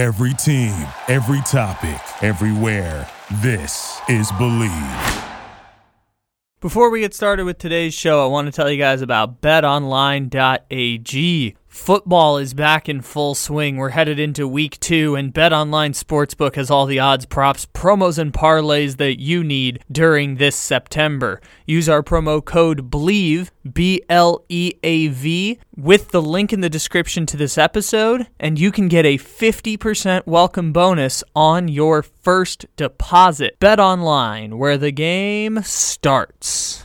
Every team, every topic, everywhere. This is Bleav. Before we get started with today's show, I want to tell you guys about betonline.ag. Football is back in full swing. We're headed into week two, and BetOnline Sportsbook has all the odds, props, promos, and parlays that you need during this September. Use our promo code BLEAV, B L E A V, with the link in the description to this episode, and you can get a 50% welcome bonus on your first deposit. BetOnline, where the game starts.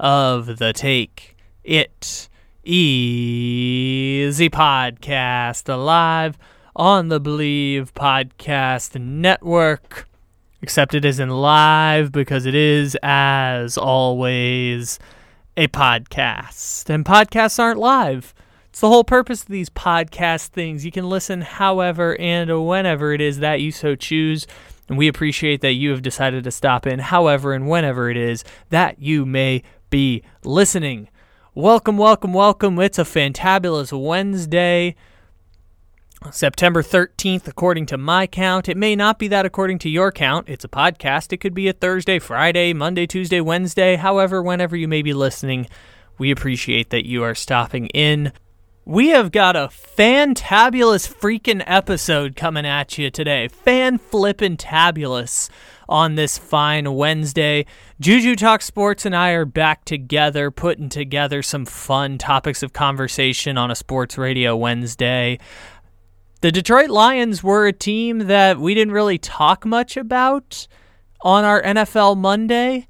of the Take It Easy podcast live on the Bleav Podcast Network. Except it isn't live because it is, as always, a podcast. And podcasts aren't live. It's the whole purpose of these podcast things. You can listen however and whenever it is that you so choose. And we appreciate that you have decided to stop in however and whenever it is that you may be listening. Welcome, welcome, welcome. It's a fantabulous Wednesday, September 13th, according to my count. It may not be that according to your count. It's a podcast. It could be a Thursday, Friday, Monday, Tuesday, Wednesday. However, whenever you may be listening, we appreciate that you are stopping in. We have got a fantabulous freaking episode coming at you today. Fan flippin' tabulous on this fine Wednesday. Juju Talk Sports and I are back together, putting together some fun topics of conversation on a sports radio Wednesday. The Detroit Lions were a team that we didn't really talk much about on our NFL Monday,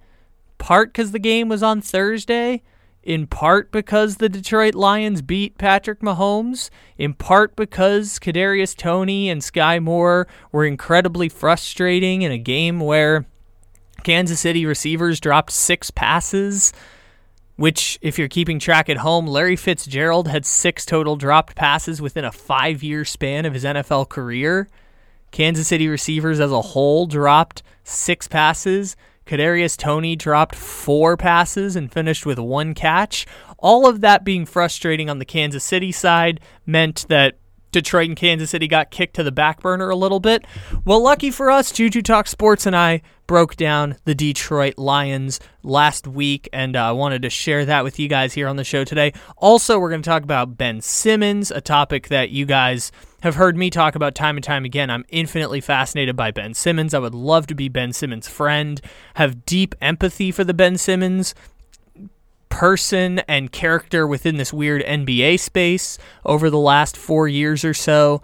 part because the game was on Thursday in part because the Detroit Lions beat Patrick Mahomes, in part because Kadarius Toney and Skyy Moore were incredibly frustrating in a game where Kansas City receivers dropped six passes, which, if you're keeping track at home, Larry Fitzgerald had six total dropped passes within a five year span of his NFL career. Kansas City receivers as a whole dropped six passes. Kadarius Toney dropped four passes and finished with one catch. All of that being frustrating on the Kansas City side meant that Detroit and Kansas City got kicked to the back burner a little bit. Well, lucky for us, Juju Talk Sports and I broke down the Detroit Lions last week, and I uh, wanted to share that with you guys here on the show today. Also, we're going to talk about Ben Simmons, a topic that you guys have heard me talk about time and time again. I'm infinitely fascinated by Ben Simmons. I would love to be Ben Simmons' friend, have deep empathy for the Ben Simmons person and character within this weird NBA space over the last four years or so.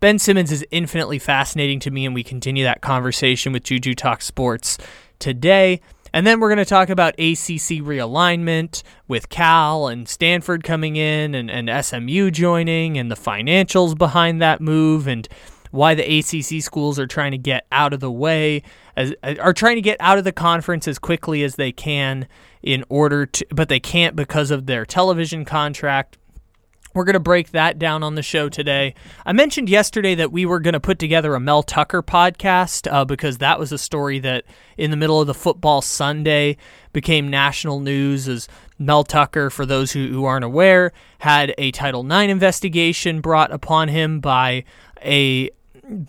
Ben Simmons is infinitely fascinating to me, and we continue that conversation with Juju Talk Sports today. And then we're going to talk about ACC realignment with Cal and Stanford coming in and, and SMU joining and the financials behind that move and why the ACC schools are trying to get out of the way, as, are trying to get out of the conference as quickly as they can in order to, but they can't because of their television contract. We're going to break that down on the show today. I mentioned yesterday that we were going to put together a Mel Tucker podcast uh, because that was a story that in the middle of the football Sunday became national news as Mel Tucker, for those who, who aren't aware, had a Title IX investigation brought upon him by a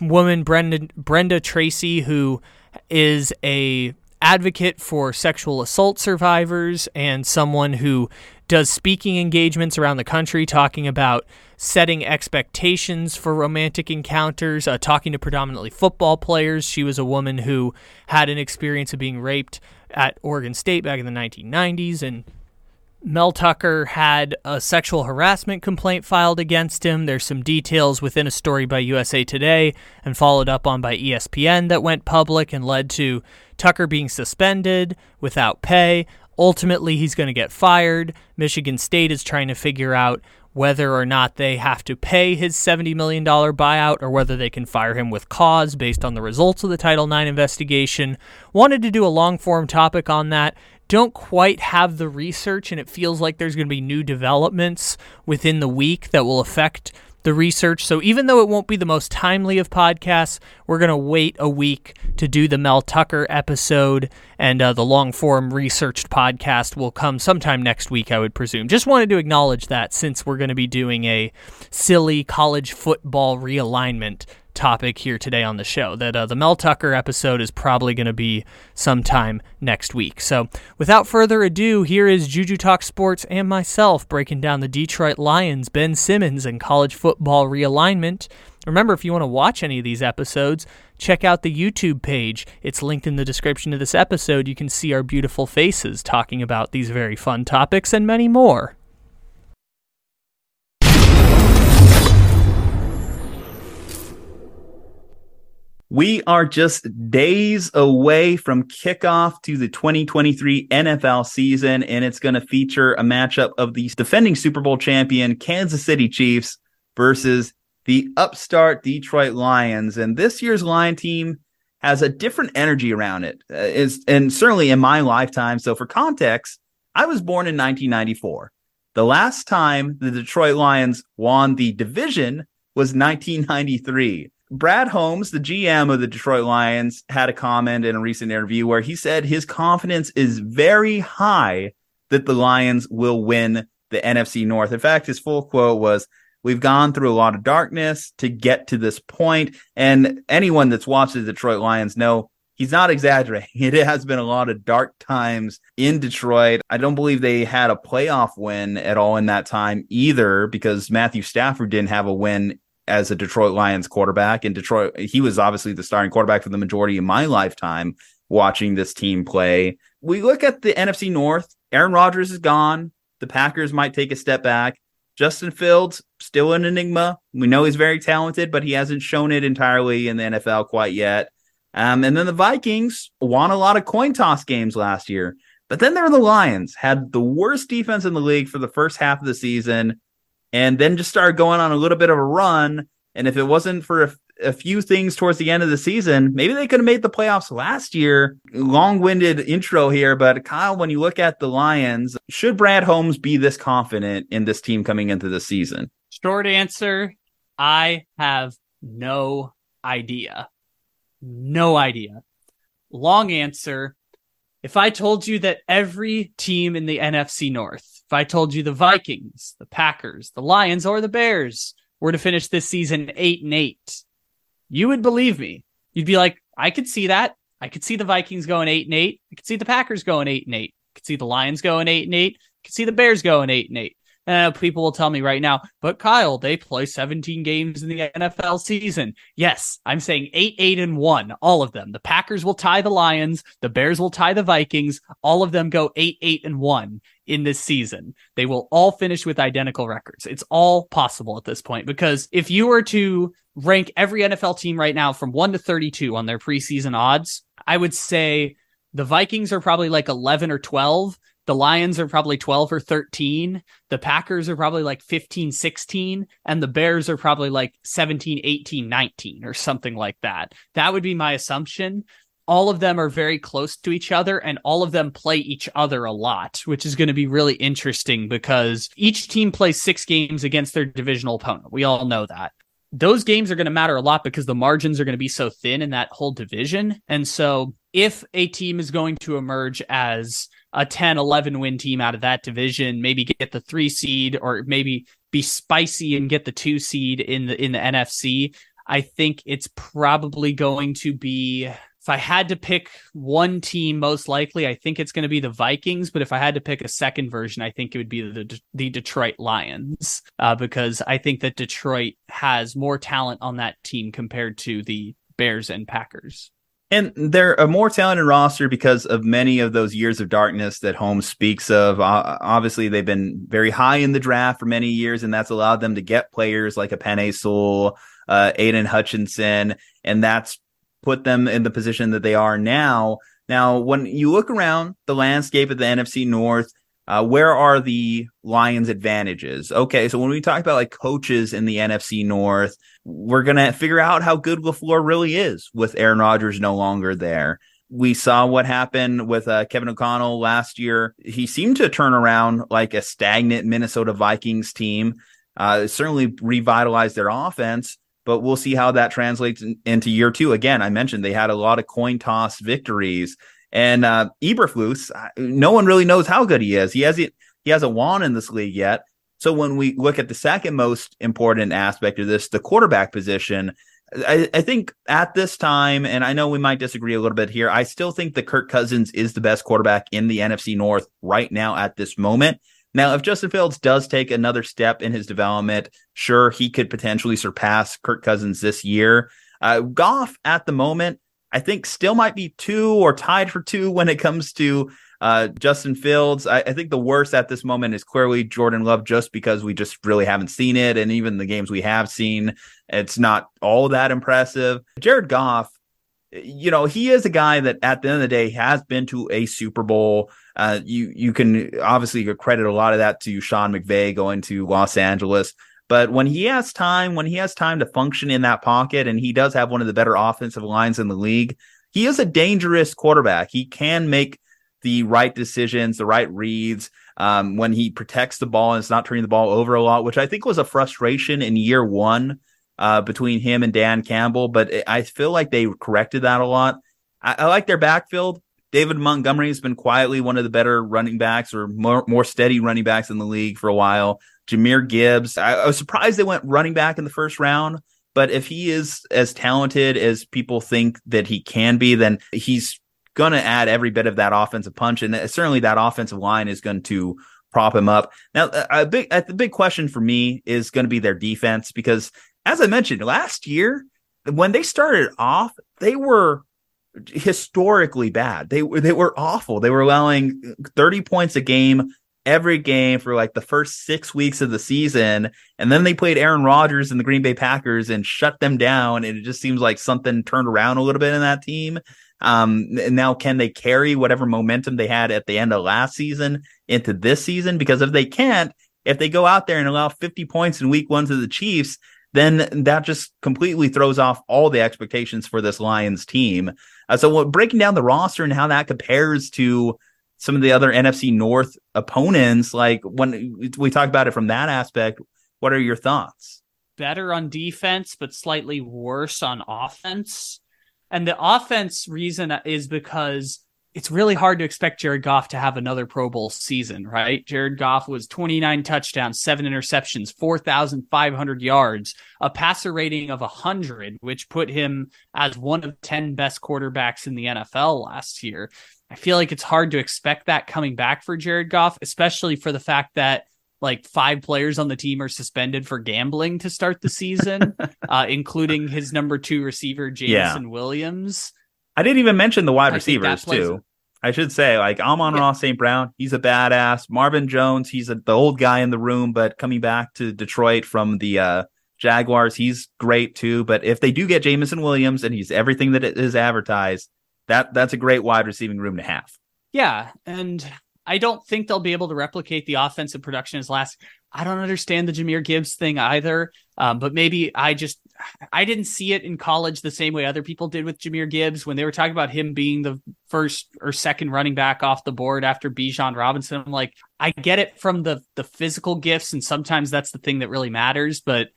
woman, Brenda, Brenda Tracy, who is a advocate for sexual assault survivors and someone who does speaking engagements around the country talking about setting expectations for romantic encounters, uh, talking to predominantly football players. She was a woman who had an experience of being raped at Oregon State back in the 1990s and Mel Tucker had a sexual harassment complaint filed against him. There's some details within a story by USA Today and followed up on by ESPN that went public and led to Tucker being suspended without pay. Ultimately, he's going to get fired. Michigan State is trying to figure out whether or not they have to pay his $70 million buyout or whether they can fire him with cause based on the results of the Title IX investigation. Wanted to do a long form topic on that. Don't quite have the research, and it feels like there's going to be new developments within the week that will affect the research. So even though it won't be the most timely of podcasts, we're going to wait a week to do the Mel Tucker episode, and uh, the long form researched podcast will come sometime next week, I would presume. Just wanted to acknowledge that since we're going to be doing a silly college football realignment topic here today on the show. That uh, the Mel Tucker episode is probably going to be sometime next week. So, without further ado, here is Juju Talk Sports and myself breaking down the Detroit Lions, Ben Simmons, and college football realignment. Remember, if you want to watch any of these episodes, check out the YouTube page. It's linked in the description of this episode. You can see our beautiful faces talking about these very fun topics and many more. We are just days away from kickoff to the 2023 NFL season, and it's going to feature a matchup of the defending Super Bowl champion Kansas City Chiefs versus the upstart Detroit Lions. And this year's Lion team has a different energy around it. Uh, is and certainly in my lifetime. So for context, I was born in 1994. The last time the Detroit Lions won the division was 1993. Brad Holmes, the GM of the Detroit Lions, had a comment in a recent interview where he said his confidence is very high that the Lions will win the NFC North. In fact, his full quote was, We've gone through a lot of darkness to get to this point. And anyone that's watched the Detroit Lions know he's not exaggerating. It has been a lot of dark times in Detroit. I don't believe they had a playoff win at all in that time either because Matthew Stafford didn't have a win as a Detroit Lions quarterback. And Detroit, he was obviously the starting quarterback for the majority of my lifetime watching this team play. We look at the NFC North. Aaron Rodgers is gone. The Packers might take a step back. Justin Fields, still an enigma. We know he's very talented, but he hasn't shown it entirely in the NFL quite yet. Um, and then the Vikings won a lot of coin toss games last year. But then there are the Lions, had the worst defense in the league for the first half of the season and then just started going on a little bit of a run. And if it wasn't for a, a few things towards the end of the season, maybe they could have made the playoffs last year. Long winded intro here, but Kyle, when you look at the Lions, should Brad Holmes be this confident in this team coming into the season? Short answer I have no idea. No idea. Long answer if I told you that every team in the NFC North if I told you the Vikings, the Packers, the Lions, or the Bears were to finish this season eight and eight, you would believe me. You'd be like, I could see that. I could see the Vikings going eight and eight. I could see the Packers going eight and eight. I could see the Lions going eight and eight. I could see the Bears going eight and eight. And people will tell me right now, but Kyle, they play 17 games in the NFL season. Yes, I'm saying 8 8 and 1, all of them. The Packers will tie the Lions, the Bears will tie the Vikings. All of them go 8 8 and 1 in this season. They will all finish with identical records. It's all possible at this point because if you were to rank every NFL team right now from 1 to 32 on their preseason odds, I would say the Vikings are probably like 11 or 12 the Lions are probably 12 or 13. The Packers are probably like 15, 16. And the Bears are probably like 17, 18, 19 or something like that. That would be my assumption. All of them are very close to each other and all of them play each other a lot, which is going to be really interesting because each team plays six games against their divisional opponent. We all know that those games are going to matter a lot because the margins are going to be so thin in that whole division. And so if a team is going to emerge as a 10, 11 win team out of that division, maybe get the three seed or maybe be spicy and get the two seed in the, in the NFC. I think it's probably going to be, if I had to pick one team, most likely, I think it's going to be the Vikings. But if I had to pick a second version, I think it would be the, the Detroit Lions, uh, because I think that Detroit has more talent on that team compared to the Bears and Packers. And they're a more talented roster because of many of those years of darkness that Holmes speaks of. Uh, obviously, they've been very high in the draft for many years, and that's allowed them to get players like a Penei Sewell, uh, Aidan Hutchinson, and that's put them in the position that they are now. Now, when you look around the landscape of the NFC North, uh, where are the Lions' advantages? Okay, so when we talk about like coaches in the NFC North, we're gonna figure out how good LaFleur really is with Aaron Rodgers no longer there. We saw what happened with uh, Kevin O'Connell last year. He seemed to turn around like a stagnant Minnesota Vikings team. Uh, certainly revitalized their offense, but we'll see how that translates in, into year two. Again, I mentioned they had a lot of coin toss victories and uh, Eberflus, no one really knows how good he is. He hasn't he hasn't won in this league yet. So when we look at the second most important aspect of this, the quarterback position, I, I, think at this time, and I know we might disagree a little bit here, I still think that Kirk Cousins is the best quarterback in the NFC North right now at this moment. Now, if Justin Fields does take another step in his development, sure, he could potentially surpass Kirk Cousins this year. Uh, Goff at the moment, I think still might be two or tied for two when it comes to uh, Justin Fields. I, I, think the worst at this moment is clearly Jordan Love, just because we just really haven't seen it, and even the games we have seen, it's not all that impressive. Jared Goff, you know, he is a guy that at the end of the day has been to a Super Bowl. Uh, you you can obviously credit a lot of that to Sean McVay going to Los Angeles. But when he has time, when he has time to function in that pocket, and he does have one of the better offensive lines in the league, he is a dangerous quarterback. He can make the right decisions, the right reads um, when he protects the ball and is not turning the ball over a lot, which I think was a frustration in year one uh, between him and Dan Campbell. But I feel like they corrected that a lot. I, I like their backfield. David Montgomery has been quietly one of the better running backs or more, more steady running backs in the league for a while. Jahmyr Gibbs. I, I was surprised they went running back in the first round, but if he is as talented as people think that he can be, then he's going to add every bit of that offensive punch, and certainly that offensive line is going to prop him up. Now, a big the big question for me is going to be their defense because, as I mentioned last year, when they started off, they were historically bad. They were they were awful. They were allowing 30 points a game every game for like the first six weeks of the season. And then they played Aaron Rodgers and the Green Bay Packers and shut them down. And it just seems like something turned around a little bit in that team. Um, now can they carry whatever momentum they had at the end of last season into this season? Because if they can't, if they go out there and allow 50 points in week one to the Chiefs, then that just completely throws off all the expectations for this Lions team. Uh, so breaking down the roster and how that compares to some of the other NFC North opponents, like when we talk about it from that aspect, what are your thoughts? Better on defense, but slightly worse on offense. And the offense reason is because it's really hard to expect Jared Goff to have another Pro Bowl season, right? Jared Goff was 29 touchdowns, seven interceptions, 4,500 yards, a passer rating of 100, which put him as one of 10 best quarterbacks in the NFL last year. I feel like it's hard to expect that coming back for Jared Goff, especially for the fact that like five players on the team are suspended for gambling to start the season, uh, including his number two receiver, Jameson yeah. Williams. I didn't even mention the wide I receivers too. I should say, like Amon-Ra St. Brown, he's a badass. Marvin Jones, he's a, the old guy in the room, but coming back to Detroit from the uh, Jaguars, he's great too. But if they do get Jameson Williams and he's everything that it is advertised, that that's a great wide receiving room to have. Yeah, and I don't think they'll be able to replicate the offensive production as last. I don't understand the Jahmyr Gibbs thing either, um, but maybe I just I didn't see it in college the same way other people did with Jahmyr Gibbs when they were talking about him being the first or second running back off the board after Bijan Robinson. I'm like, I get it from the the physical gifts, and sometimes that's the thing that really matters, but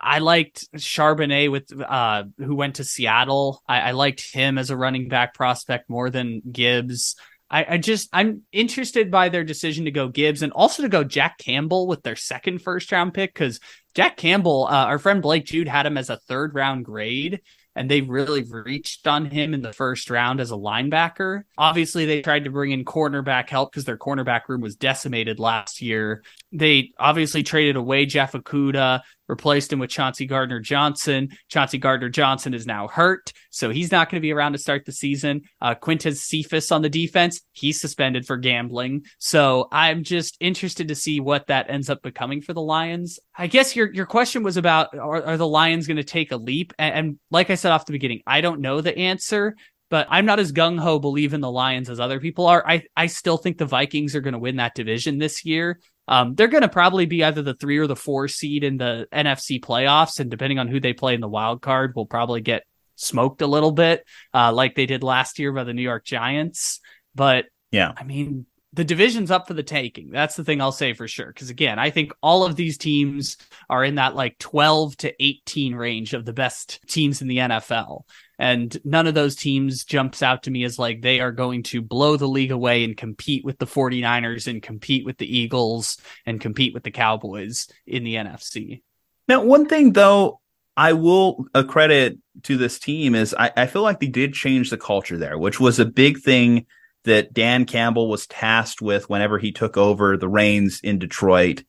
I liked Charbonnet with uh, who went to Seattle. I, I, liked him as a running back prospect more than Gibbs. I, I, just I'm interested by their decision to go Gibbs and also to go Jack Campbell with their second first round pick because Jack Campbell, uh, our friend Blake Jude had him as a third round grade, and they really reached on him in the first round as a linebacker. Obviously, they tried to bring in cornerback help because their cornerback room was decimated last year. They obviously traded away Jeff Okudah, replaced him with Chauncey Gardner Johnson. Chauncey Gardner Johnson is now hurt, so he's not going to be around to start the season. Uh, Quintez Cephus on the defense, he's suspended for gambling. So I'm just interested to see what that ends up becoming for the Lions. I guess your your question was about are, are the Lions going to take a leap? And, and like I said off the beginning, I don't know the answer but I'm not as gung ho believe in the Lions as other people are. I I still think the Vikings are going to win that division this year. Um, they're going to probably be either the three or the four seed in the NFC playoffs, and depending on who they play in the wild card, will probably get smoked a little bit, uh, like they did last year by the New York Giants. But yeah, I mean, the division's up for the taking. That's the thing I'll say for sure. Because again, I think all of these teams are in that like 12 to 18 range of the best teams in the NFL. And none of those teams jumps out to me as like they are going to blow the league away and compete with the 49ers and compete with the Eagles and compete with the Cowboys in the NFC. Now, one thing though, I will accredit to this team is I, I feel like they did change the culture there, which was a big thing that Dan Campbell was tasked with whenever he took over the reins in Detroit.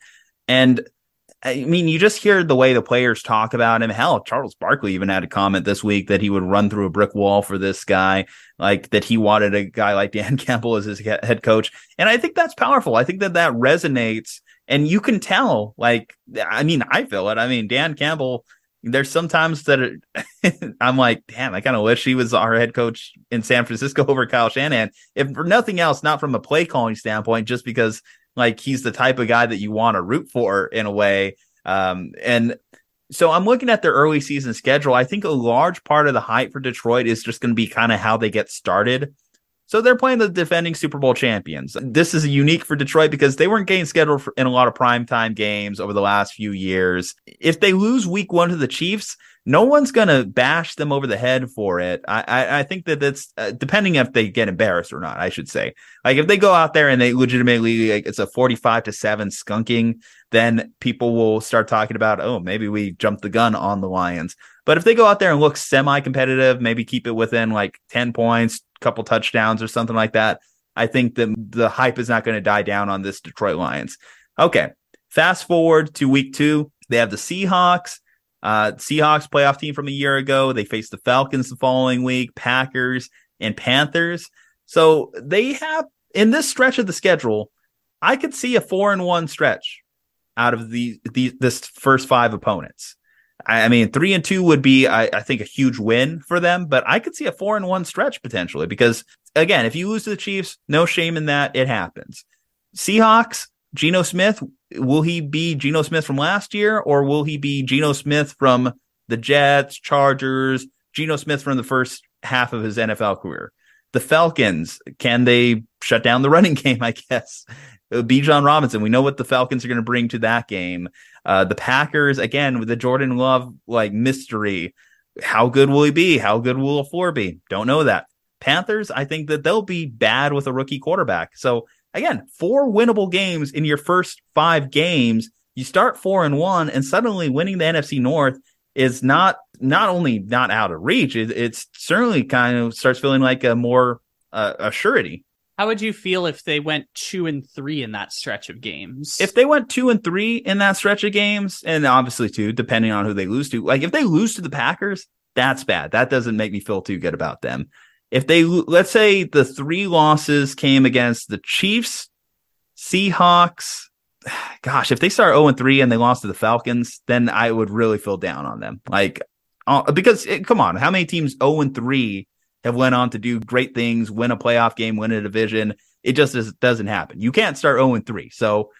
And I mean, you just hear the way the players talk about him. Hell, Charles Barkley even had a comment this week that he would run through a brick wall for this guy, like that he wanted a guy like Dan Campbell as his head coach. And I think that's powerful. I think that that resonates. And you can tell, like, I mean, I feel it. I mean, Dan Campbell, there's sometimes that it, I'm like, damn, I kind of wish he was our head coach in San Francisco over Kyle Shanahan. If for nothing else, not from a play calling standpoint, just because like he's the type of guy that you want to root for in a way. Um, and so I'm looking at their early season schedule. I think a large part of the hype for Detroit is just going to be kind of how they get started. So they're playing the defending Super Bowl champions. This is unique for Detroit because they weren't getting scheduled in a lot of primetime games over the last few years. If they lose week one to the Chiefs, no one's going to bash them over the head for it. I, I, I think that that's uh, depending if they get embarrassed or not, I should say. Like if they go out there and they legitimately, like it's a 45 to seven skunking, then people will start talking about, oh, maybe we jumped the gun on the Lions. But if they go out there and look semi competitive, maybe keep it within like 10 points, couple touchdowns or something like that, I think that the hype is not going to die down on this Detroit Lions. Okay. Fast forward to week two. They have the Seahawks. Uh, Seahawks playoff team from a year ago. They face the Falcons the following week, Packers and Panthers. So they have in this stretch of the schedule, I could see a four and one stretch out of the, the this first five opponents. I, mean, three and two would be, I, I think, a huge win for them, but I could see a four and one stretch potentially because again, if you lose to the Chiefs, no shame in that. It happens. Seahawks, Geno Smith, will he be Geno Smith from last year or will he be Geno Smith from the Jets, Chargers, Geno Smith from the first half of his NFL career? The Falcons, can they shut down the running game? I guess. Bijan Robinson, we know what the Falcons are going to bring to that game. Uh, the Packers, again, with the Jordan Love like mystery. How good will he be? How good will LaFleur be? Don't know that. Panthers, I think that they'll be bad with a rookie quarterback. So again, four winnable games in your first five games. You start four and one, and suddenly winning the NFC North is not not only not out of reach. It, it's certainly kind of starts feeling like a more uh, a surety. How would you feel if they went two and three in that stretch of games? If they went two and three in that stretch of games, and obviously two, depending on who they lose to, like if they lose to the Packers, that's bad. That doesn't make me feel too good about them. If they, let's say the three losses came against the Chiefs, Seahawks, gosh, if they start 0 and 3 and they lost to the Falcons, then I would really feel down on them. Like, uh, because it, come on, how many teams 0 and 3 have went on to do great things, win a playoff game, win a division. It just is, doesn't happen. You can't start 0 and 3. So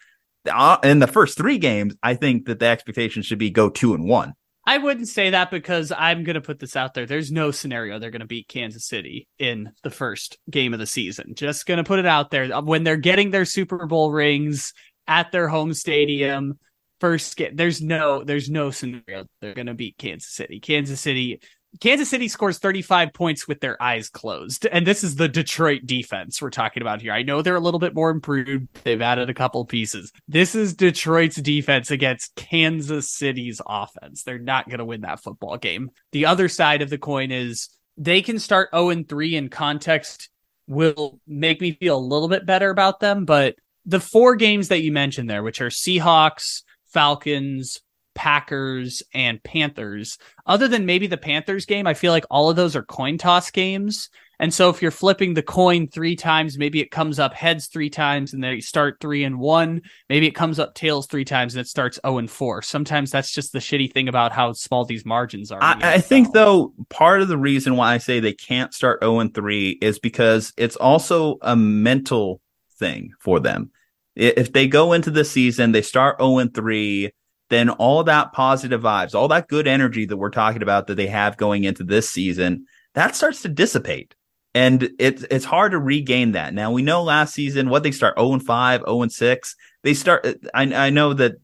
uh, in the first three games, I think that the expectation should be go two and one. I wouldn't say that because I'm going to put this out there. There's no scenario they're going to beat Kansas City in the first game of the season. Just going to put it out there. When they're getting their Super Bowl rings at their home stadium, first get there's no there's no scenario they're to beat Kansas City. Kansas City Kansas City scores 35 points with their eyes closed. And this is the Detroit defense we're talking about here. I know they're a little bit more improved. They've added a couple pieces. This is Detroit's defense against Kansas City's offense. They're not going to win that football game. The other side of the coin is they can start 0 3 in context will make me feel a little bit better about them. But the four games that you mentioned there, which are Seahawks, Falcons, Packers, and Panthers. Other than maybe the Panthers game, I feel like all of those are coin toss games. And so if you're flipping the coin three times, maybe it comes up heads three times and they start three and one. Maybe it comes up tails three times and it starts 0 and four. Sometimes that's just the shitty thing about how small these margins are. I, I think though, part of the reason why I say they can't start 0 and three is because it's also a mental thing for them. If they go into the season, they start 0 and three, then all that positive vibes, all that good energy that we're talking about that they have going into this season, that starts to dissipate and it's it's hard to regain that. Now we know last season what they start 0 and 5, 0 and 6. They start I I know that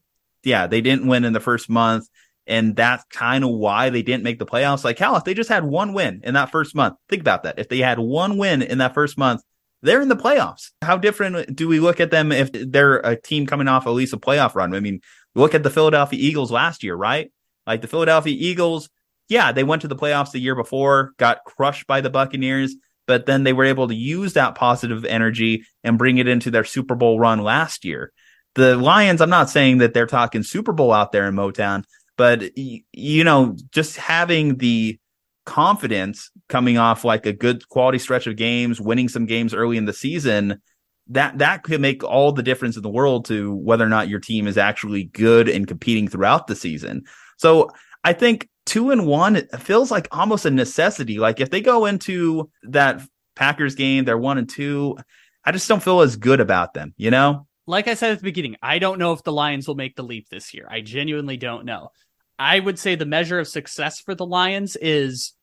yeah, they didn't win in the first month and that's kind of why they didn't make the playoffs. Like hell, if they just had one win in that first month, think about that. If they had one win in that first month, they're in the playoffs. How different do we look at them if they're a team coming off at least a playoff run? I mean, look at the Philadelphia Eagles last year, right? Like the Philadelphia Eagles, yeah, they went to the playoffs the year before, got crushed by the Buccaneers but then they were able to use that positive energy and bring it into their Super Bowl run last year. The Lions, I'm not saying that they're talking Super Bowl out there in Motown, but you know, just having the confidence coming off like a good quality stretch of games, winning some games early in the season, that that could make all the difference in the world to whether or not your team is actually good and competing throughout the season. So I think two and one feels like almost a necessity. Like if they go into that Packers game, they're one and two. I just don't feel as good about them, you know? Like I said at the beginning, I don't know if the Lions will make the leap this year. I genuinely don't know. I would say the measure of success for the Lions is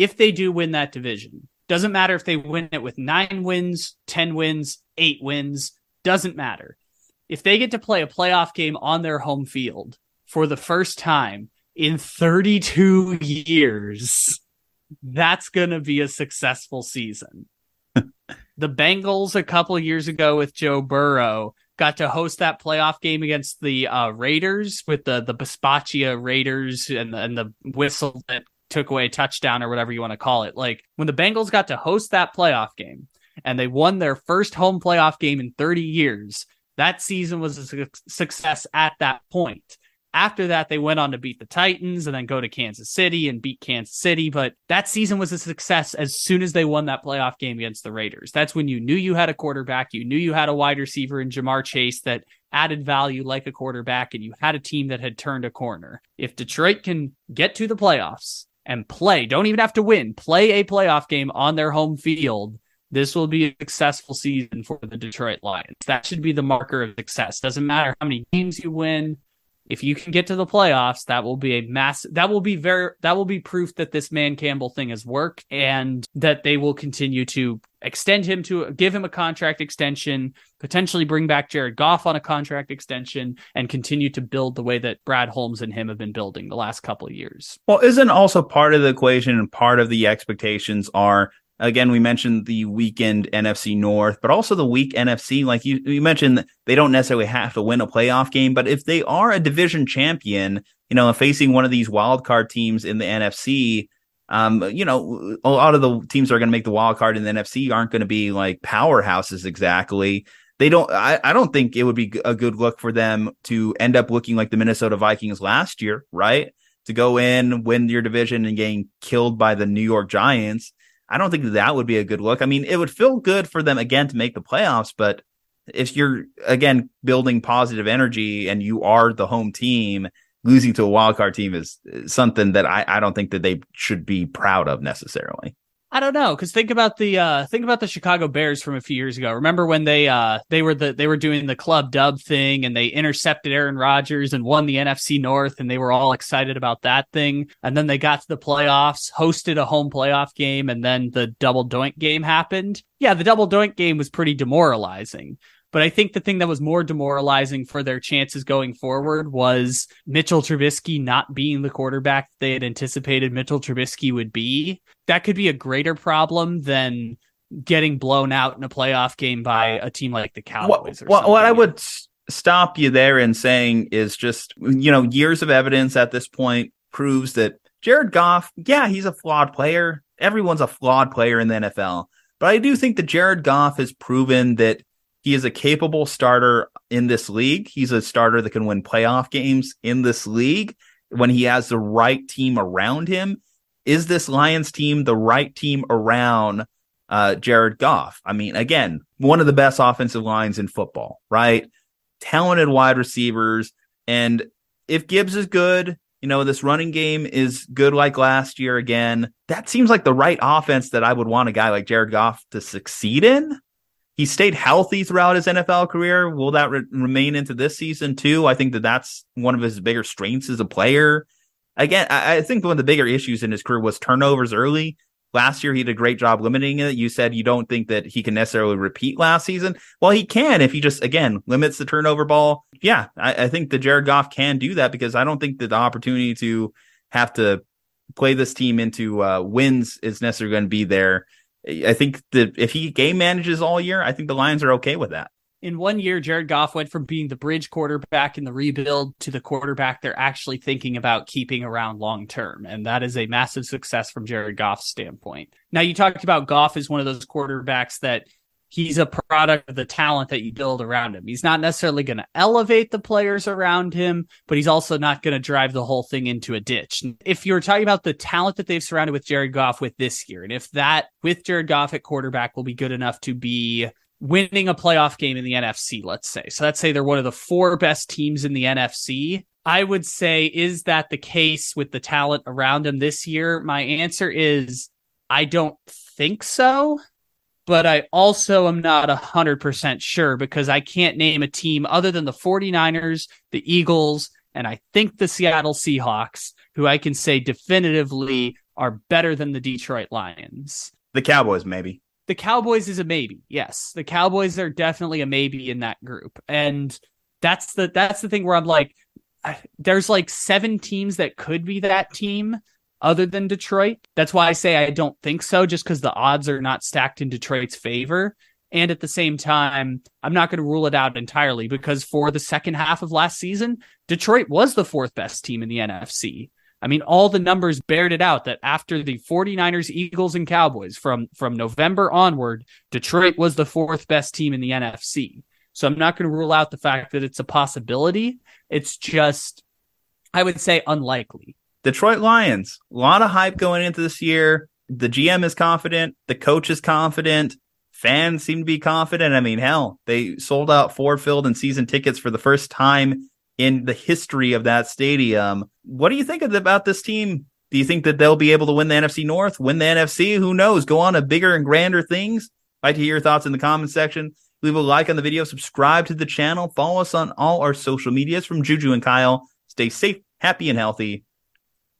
if they do win that division. Doesn't matter if they win it with nine wins, 10 wins, eight wins, doesn't matter. If they get to play a playoff game on their home field for the first time in 32 years, that's going to be a successful season. the Bengals a couple years ago with Joe Burrow got to host that playoff game against the uh, Raiders with the the Bisaccia Raiders and the, and the whistle that took away touchdown or whatever you want to call it. Like when the Bengals got to host that playoff game and they won their first home playoff game in 30 years, that season was a su- success at that point. After that, they went on to beat the Titans and then go to Kansas City and beat Kansas City. But that season was a success as soon as they won that playoff game against the Raiders. That's when you knew you had a quarterback, you knew you had a wide receiver in Ja'Marr Chase that added value like a quarterback, and you had a team that had turned a corner. If Detroit can get to the playoffs and play, don't even have to win, play a playoff game on their home field. This will be a successful season for the Detroit Lions. That should be the marker of success. Doesn't matter how many games you win, if you can get to the playoffs, that will be a mass that will be very that will be proof that this Dan Campbell thing has worked and that they will continue to extend him to give him a contract extension, potentially bring back Jared Goff on a contract extension and continue to build the way that Brad Holmes and him have been building the last couple of years. Well, isn't also part of the equation and part of the expectations are Again, we mentioned the weakened NFC North, but also the weak NFC. Like you, you mentioned, they don't necessarily have to win a playoff game, but if they are a division champion, you know, facing one of these wild card teams in the NFC, um, you know, a lot of the teams that are going to make the wild card in the NFC aren't going to be like powerhouses exactly. They don't. I, I don't think it would be a good look for them to end up looking like the Minnesota Vikings last year, right? To go in, win your division, and getting killed by the New York Giants. I don't think that would be a good look. I mean, it would feel good for them again to make the playoffs, but if you're again building positive energy and you are the home team, losing to a wild card team is something that I, I don't think that they should be proud of necessarily. I don't know because think about the uh, think about the Chicago Bears from a few years ago. Remember when they uh, they were the they were doing the club dub thing and they intercepted Aaron Rodgers and won the NFC North and they were all excited about that thing. And then they got to the playoffs, hosted a home playoff game, and then the double doink game happened. Yeah, the double doink game was pretty demoralizing. But I think the thing that was more demoralizing for their chances going forward was Mitchell Trubisky not being the quarterback they had anticipated Mitchell Trubisky would be. That could be a greater problem than getting blown out in a playoff game by a team like the Cowboys. What, what I would stop you there in saying is just, you know, years of evidence at this point proves that Jared Goff, yeah, he's a flawed player. Everyone's a flawed player in the NFL. But I do think that Jared Goff has proven that He is a capable starter in this league. He's a starter that can win playoff games in this league when he has the right team around him. Is this Lions team the right team around uh, Jared Goff? I mean, again, one of the best offensive lines in football, right? Talented wide receivers. And if Gibbs is good, you know, this running game is good like last year again. That seems like the right offense that I would want a guy like Jared Goff to succeed in. He stayed healthy throughout his NFL career. Will that re- remain into this season too? I think that that's one of his bigger strengths as a player. Again, I, I think one of the bigger issues in his career was turnovers early. Last year, he did a great job limiting it. You said you don't think that he can necessarily repeat last season. Well, he can if he just, again, limits the turnover ball. Yeah, I, I think that Jared Goff can do that because I don't think that the opportunity to have to play this team into uh, wins is necessarily going to be there. I think that if he game manages all year, I think the Lions are okay with that in one year, Jared Goff went from being the bridge quarterback in the rebuild to the quarterback they're actually thinking about keeping around long term. And that is a massive success from Jared Goff's standpoint. Now, you talked about Goff as one of those quarterbacks that he's a product of the talent that you build around him. He's not necessarily going to elevate the players around him, but he's also not going to drive the whole thing into a ditch. If you're talking about the talent that they've surrounded with Jared Goff with this year, and if that with Jared Goff at quarterback will be good enough to be winning a playoff game in the NFC, let's say. So let's say they're one of the four best teams in the NFC. I would say, is that the case with the talent around him this year? My answer is I don't think so, but I also am not 100% sure because I can't name a team other than the 49ers, the Eagles, and I think the Seattle Seahawks, who I can say definitively are better than the Detroit Lions. The Cowboys, maybe the Cowboys is a maybe. Yes, the Cowboys are definitely a maybe in that group, and that's the that's the thing where I'm like, there's like seven teams that could be that team other than Detroit. That's why I say I don't think so, just because the odds are not stacked in Detroit's favor. And at the same time, I'm not going to rule it out entirely because for the second half of last season, Detroit was the fourth best team in the NFC. I mean, all the numbers bared it out that after the 49ers, Eagles, and Cowboys from, from November onward, Detroit was the fourth best team in the NFC. So I'm not going to rule out the fact that it's a possibility. It's just, I would say, unlikely. Detroit Lions, a lot of hype going into this year. The GM is confident. The coach is confident. Fans seem to be confident. I mean, hell, they sold out Ford Field and season tickets for the first time in the history of that stadium. What do you think about this team? Do you think that they'll be able to win the NFC North, win the NFC? Who knows? Go on to bigger and grander things. I'd like to hear your thoughts in the comment section. Leave a like on the video, subscribe to the channel, follow us on all our social medias from Juju and Kyle. Stay safe, happy, and healthy.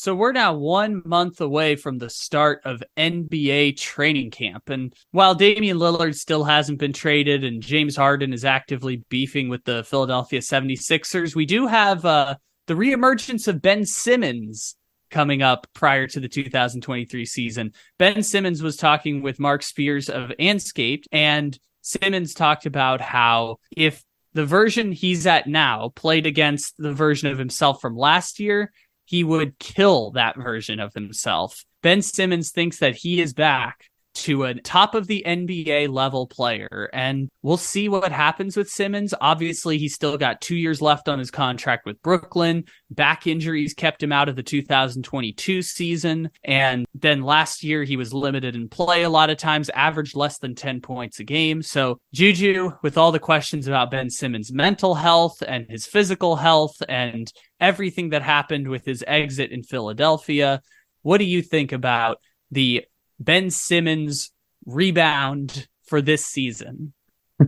So we're now one month away from the start of NBA training camp. And while Damian Lillard still hasn't been traded and James Harden is actively beefing with the Philadelphia 76ers, we do have uh, the reemergence of Ben Simmons coming up prior to the 2023 season. Ben Simmons was talking with Mark Spears of Andscaped, and Simmons talked about how if the version he's at now played against the version of himself from last year, he would kill that version of himself. Ben Simmons thinks that he is back to a top of the NBA level player. And we'll see what happens with Simmons. Obviously, he's still got two years left on his contract with Brooklyn. Back injuries kept him out of the 2022 season. And then last year, he was limited in play a lot of times, averaged less than 10 points a game. So, Juju, with all the questions about Ben Simmons' mental health and his physical health and everything that happened with his exit in Philadelphia, what do you think about the Ben Simmons rebound for this season?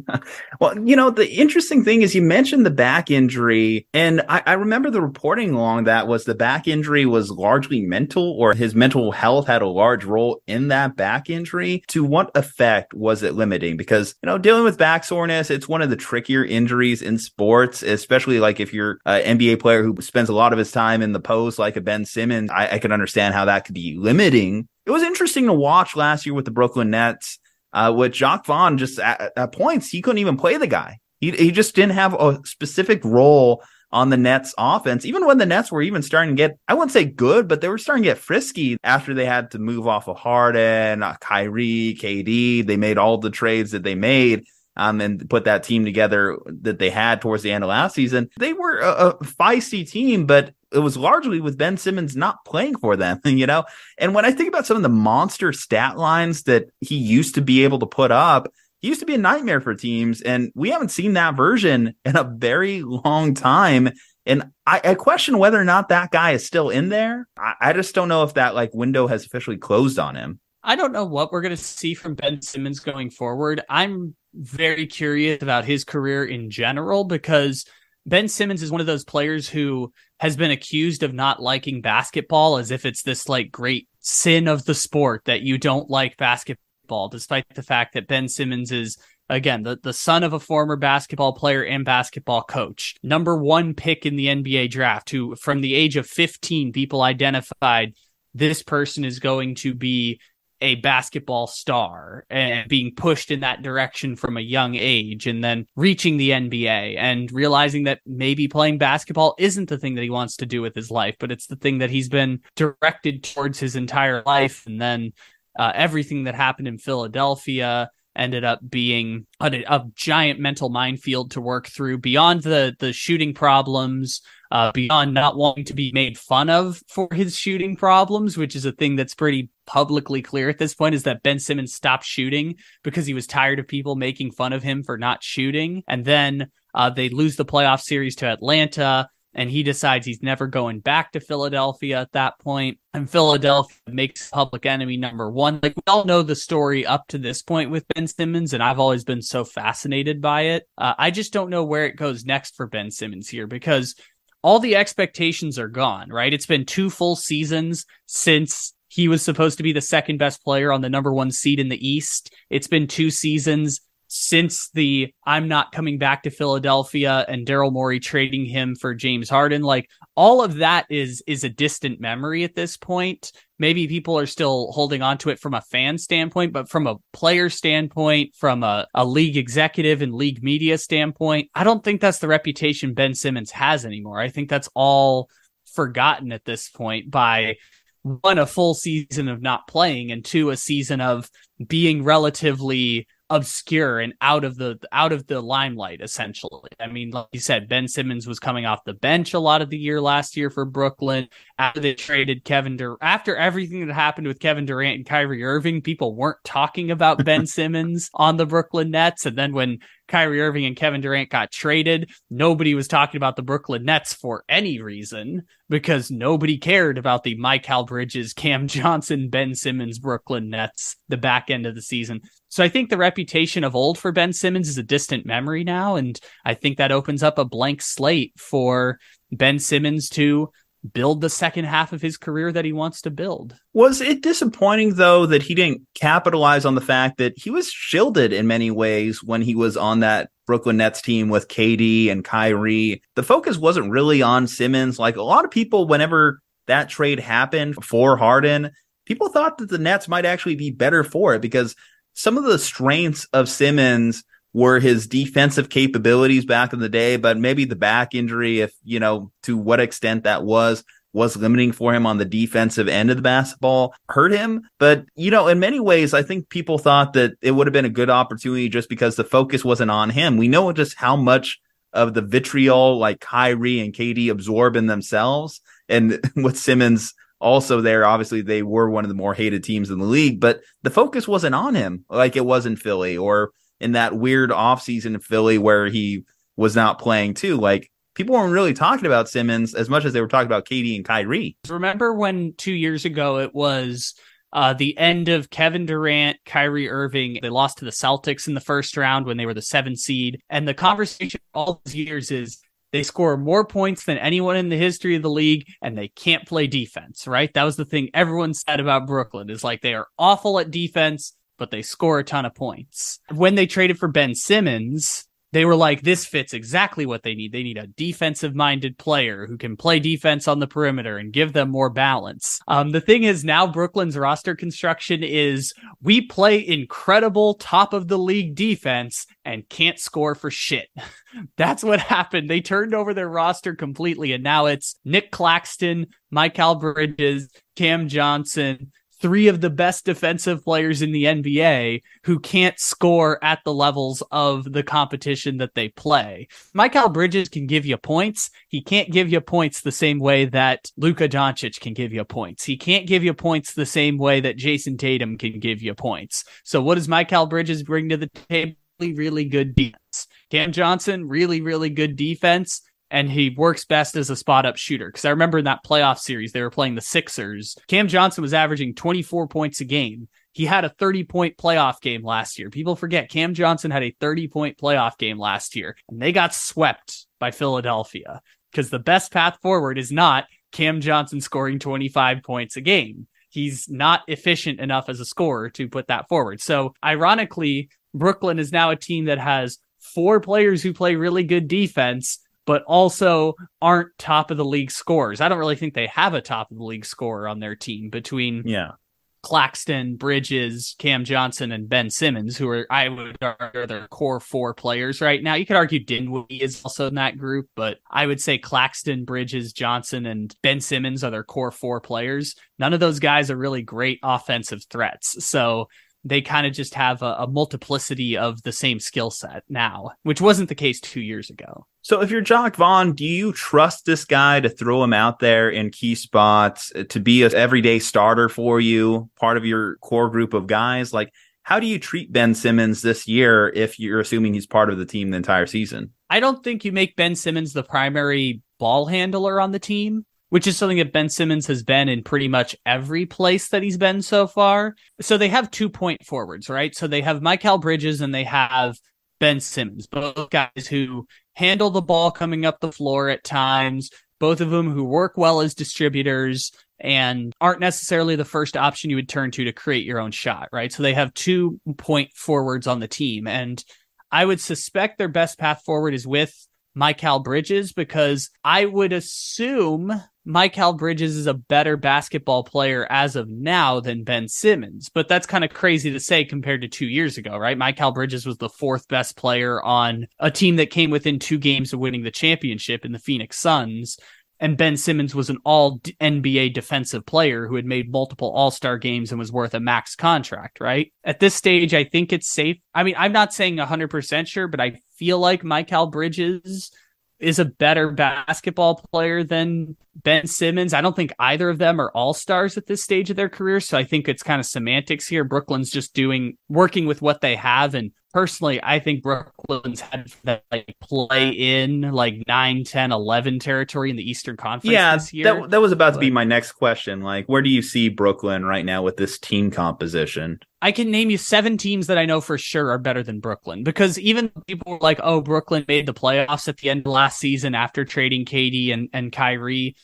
well, you know, the interesting thing is you mentioned the back injury, and I, I, remember the reporting along that was the back injury was largely mental, or his mental health had a large role in that back injury. To what effect was it limiting? Because, you know, dealing with back soreness, it's one of the trickier injuries in sports, especially like if you're an NBA player who spends a lot of his time in the post, like a Ben Simmons. I, I can understand how that could be limiting it was interesting to watch last year with the Brooklyn Nets. Uh, with Jacque Vaughn, just at, at points, he couldn't even play the guy. He, he just didn't have a specific role on the Nets offense, even when the Nets were even starting to get, I wouldn't say good, but they were starting to get frisky after they had to move off of Harden, uh, Kyrie, KD. They made all the trades that they made. Um, and put that team together that they had towards the end of last season. They were a, a feisty team, but it was largely with Ben Simmons not playing for them, you know? And when I think about some of the monster stat lines that he used to be able to put up, he used to be a nightmare for teams, and we haven't seen that version in a very long time. And I, I question whether or not that guy is still in there. I, I just don't know if that like window has officially closed on him. I don't know what we're going to see from Ben Simmons going forward. I'm very curious about his career in general because Ben Simmons is one of those players who has been accused of not liking basketball as if it's this like great sin of the sport that you don't like basketball despite the fact that Ben Simmons is again the, the son of a former basketball player and basketball coach. Number one pick in the nba draft who from the age of 15 people identified this person is going to be a basketball star and being pushed in that direction from a young age and then reaching the NBA and realizing that maybe playing basketball isn't the thing that he wants to do with his life, but it's the thing that he's been directed towards his entire life. And then uh, everything that happened in Philadelphia ended up being a, a, giant mental minefield to work through beyond the the shooting problems uh, beyond not wanting to be made fun of for his shooting problems which is a thing that's pretty publicly clear at this point is that Ben Simmons stopped shooting because he was tired of people making fun of him for not shooting and then uh, they lose the playoff series to Atlanta and he decides he's never going back to Philadelphia at that point. And Philadelphia makes public enemy number one. Like we all know the story up to this point with Ben Simmons, and I've always been so fascinated by it. Uh, I just don't know where it goes next for Ben Simmons here because all the expectations are gone, right? It's been two full seasons since he was supposed to be the second best player on the number one seed in the East. It's been two seasons since the I'm not coming back to Philadelphia and Daryl Morey trading him for James Harden, like all of that is is a distant memory at this point. Maybe people are still holding on to it from a fan standpoint, but from a player standpoint, from a, a league executive and league media standpoint, I don't think that's the reputation Ben Simmons has anymore. I think that's all forgotten at this point by one, a full season of not playing, and two, a season of being relatively obscure and out of the out of the limelight essentially. I mean, like you said, Ben Simmons was coming off the bench a lot of the year last year for Brooklyn after they traded Kevin Durant. After everything that happened with Kevin Durant and Kyrie Irving, people weren't talking about Ben Simmons on the Brooklyn Nets. And then when Kyrie Irving and Kevin Durant got traded, nobody was talking about the Brooklyn Nets for any reason because nobody cared about the Mikal Bridges, Cam Johnson, Ben Simmons Brooklyn Nets the back end of the season. So I think the reputation of old for Ben Simmons is a distant memory now. And I think that opens up a blank slate for Ben Simmons to build the second half of his career that he wants to build. Was it disappointing though that he didn't capitalize on the fact that he was shielded in many ways when he was on that Brooklyn Nets team with KD and Kyrie? The focus wasn't really on Simmons. Like a lot of people, whenever that trade happened for Harden, people thought that the Nets might actually be better for it because some of the strengths of Simmons were his defensive capabilities back in the day, but maybe the back injury, if you know to what extent that was, was limiting for him on the defensive end of the basketball, hurt him. But you know, in many ways, I think people thought that it would have been a good opportunity just because the focus wasn't on him. We know just how much of the vitriol like Kyrie and KD absorb in themselves, and with Simmons also there. Obviously, they were one of the more hated teams in the league, but the focus wasn't on him like it was in Philly or in that weird offseason in Philly where he was not playing too. Like people weren't really talking about Simmons as much as they were talking about KD and Kyrie. Remember when two years ago it was uh, the end of Kevin Durant, Kyrie Irving. They lost to the Celtics in the first round when they were the seven seed. And the conversation all these years is they score more points than anyone in the history of the league and they can't play defense, right? That was the thing everyone said about Brooklyn is like they are awful at defense but they score a ton of points. When they traded for Ben Simmons, they were like, this fits exactly what they need. They need a defensive minded player who can play defense on the perimeter and give them more balance. Um, the thing is now Brooklyn's roster construction is we play incredible top of the league defense and can't score for shit. That's what happened. They turned over their roster completely and now it's Nick Claxton, Mikal Bridges, Cam Johnson, three of the best defensive players in the NBA who can't score at the levels of the competition that they play. Mikal Bridges can give you points. He can't give you points the same way that Luka Doncic can give you points. He can't give you points the same way that Jayson Tatum can give you points. So what does Mikal Bridges bring to the table? Really, really good defense. Cam Johnson, really, really good defense and he works best as a spot up shooter. Because I remember in that playoff series, they were playing the Sixers. Cam Johnson was averaging 24 points a game. He had a 30 point playoff game last year. People forget Cam Johnson had a 30 point playoff game last year, and they got swept by Philadelphia because the best path forward is not Cam Johnson scoring 25 points a game. He's not efficient enough as a scorer to put that forward. So, ironically, Brooklyn is now a team that has four players who play really good defense but also aren't top of the league scorers. I don't really think they have a top of the league scorer on their team between yeah. Claxton, Bridges, Cam Johnson, and Ben Simmons, who are I would argue their core four players right now. You could argue Dinwiddie is also in that group, but I would say Claxton, Bridges, Johnson, and Ben Simmons are their core four players. None of those guys are really great offensive threats. So they kind of just have a, a, multiplicity of the same skill set now, which wasn't the case two years ago. So, if you're Jacque Vaughn, do you trust this guy to throw him out there in key spots uh, to be an everyday starter for you, part of your core group of guys? Like, how do you treat Ben Simmons this year if you're assuming he's part of the team the entire season? I don't think you make Ben Simmons the primary ball handler on the team which is something that Ben Simmons has been in pretty much every place that he's been so far. So they have two point forwards, right? So they have Mikal Bridges and they have Ben Simmons, both guys who handle the ball coming up the floor at times, both of them who work well as distributors and aren't necessarily the first option you would turn to to create your own shot, right? So they have two point forwards on the team. And I would suspect their best path forward is with Mikal Bridges because I would assume Mikal Bridges is a better basketball player as of now than Ben Simmons, but that's kind of crazy to say compared to two years ago, right? Mikal Bridges was the fourth best player on a team that came within two games of winning the championship in the Phoenix Suns. And Ben Simmons was an all NBA defensive player who had made multiple all star games and was worth a max contract, right? At this stage, I think it's safe. I mean, I'm not saying 100% sure, but I feel like Mikal Bridges is a better basketball player than Ben Simmons. I don't think either of them are all stars at this stage of their career. So I think it's kind of semantics here. Brooklyn's just doing, working with what they have and personally, I think Brooklyn's had that like play in like 9, 10, 11 territory in the Eastern Conference yeah, That, that was about but, to be my next question. Like, where do you see Brooklyn right now with this team composition? I can name you seven teams that I know for sure are better than Brooklyn because even people were like, oh, Brooklyn made the playoffs at the end of last season after trading KD and, and Kyrie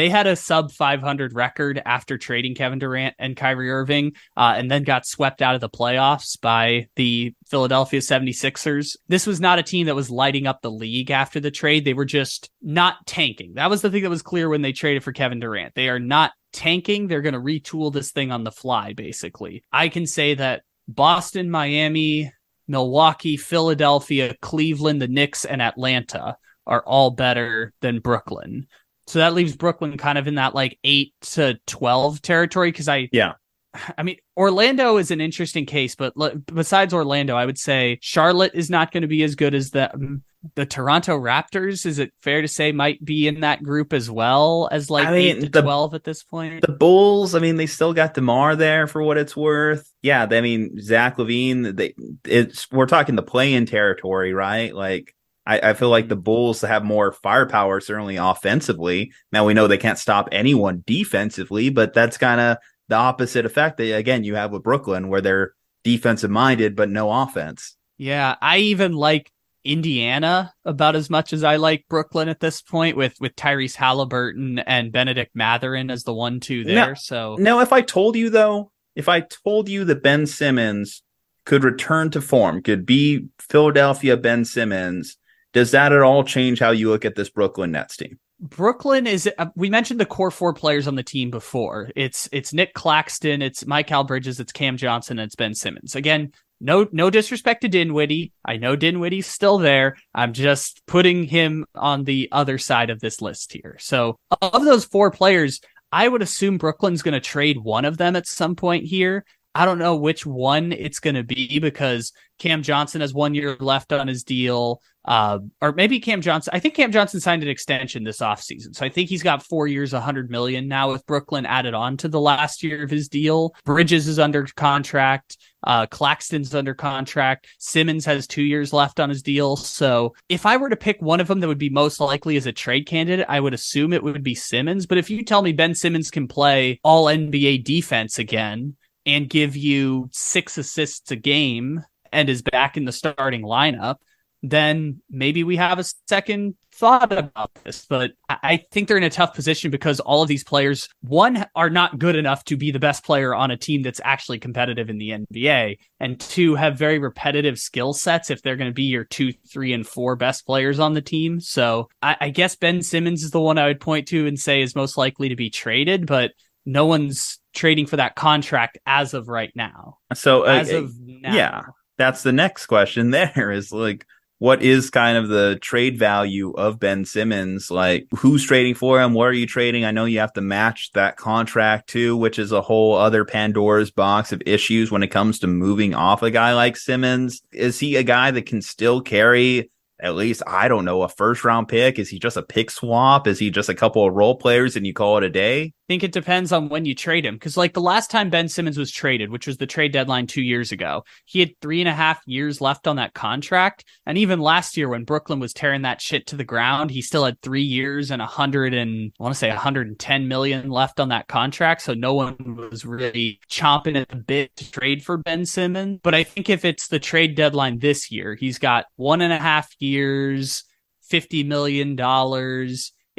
they had a sub 500 record after trading Kevin Durant and Kyrie Irving, uh, and then got swept out of the playoffs by the Philadelphia 76ers. This was not a team that was lighting up the league after the trade. They were just not tanking. That was the thing that was clear when they traded for Kevin Durant. They are not tanking. They're going to retool this thing on the fly, basically. I can say that Boston, Miami, Milwaukee, Philadelphia, Cleveland, the Knicks, and Atlanta are all better than Brooklyn. So that leaves Brooklyn kind of in that like eight to 12 territory. Cause I, yeah, I mean, Orlando is an interesting case, but besides Orlando, I would say Charlotte is not going to be as good as the, um, the Toronto Raptors. Is it fair to say might be in that group as well as like I mean, eight to the, 12 at this point? The Bulls, I mean, they still got DeMar there for what it's worth. Yeah. I mean, Zach LaVine. they, it's, we're talking the play in territory, right? Like, I, I, feel like the mm-hmm. Bulls have more firepower, certainly offensively. Now we know they can't stop anyone defensively, but that's kind of the opposite effect that again you have with Brooklyn, where they're defensive minded but no offense. Yeah, I even like Indiana about as much as I like Brooklyn at this point, with with Tyrese Halliburton and Bennedict Mathurin as the one two there. Now, so now, if I told you though, if I told you that Ben Simmons could return to form, could be Philadelphia Ben Simmons, does that at all change how you look at this Brooklyn Nets team? Brooklyn is uh, we mentioned the core four players on the team before. It's it's Nick Claxton, it's Mikal Bridges, it's Cam Johnson, and it's Ben Simmons. Again, no no disrespect to Dinwiddie. I know Dinwiddie's still there. I'm just putting him on the other side of this list here. So of those four players, I would assume Brooklyn's going to trade one of them at some point here. I don't know which one it's going to be because Cam Johnson has one year left on his deal. Uh, or maybe Cam Johnson. I think Cam Johnson signed an extension this offseason. So I think he's got four years, 100 million now with Brooklyn added on to the last year of his deal. Bridges is under contract. Uh, Claxton's under contract. Simmons has two years left on his deal. So if I were to pick one of them that would be most likely as a trade candidate, I would assume it would be Simmons. But if you tell me Ben Simmons can play all NBA defense again, and give you six assists a game and is back in the starting lineup, then maybe we have a second thought about this. But I think they're in a tough position because all of these players, one, are not good enough to be the best player on a team that's actually competitive in the NBA, and two, have very repetitive skill sets if they're going to be your two, three, and four best players on the team. So I, I guess Ben Simmons is the one I would point to and say is most likely to be traded, but no one's trading for that contract as of right now. So uh, as of now. yeah, that's the next question. There is like, what is kind of the trade value of Ben Simmons? Like, who's trading for him? What are you trading? I know you have to match that contract too, which is a whole other Pandora's box of issues when it comes to moving off a guy like Simmons. Is he a guy that can still carry at least I don't know a first round pick? Is he just a pick swap? Is he just a couple of role players and you call it a day? Think it depends on when you trade him. Because, like, the last time Ben Simmons was traded, which was the trade deadline two years ago, he had three and a half years left on that contract. And even last year, when Brooklyn was tearing that shit to the ground, he still had three years and a hundred and I want to say 110 million left on that contract. So no one was really chomping at the bit to trade for Ben Simmons. But I think if it's the trade deadline this year, he's got one and a half years, $50 million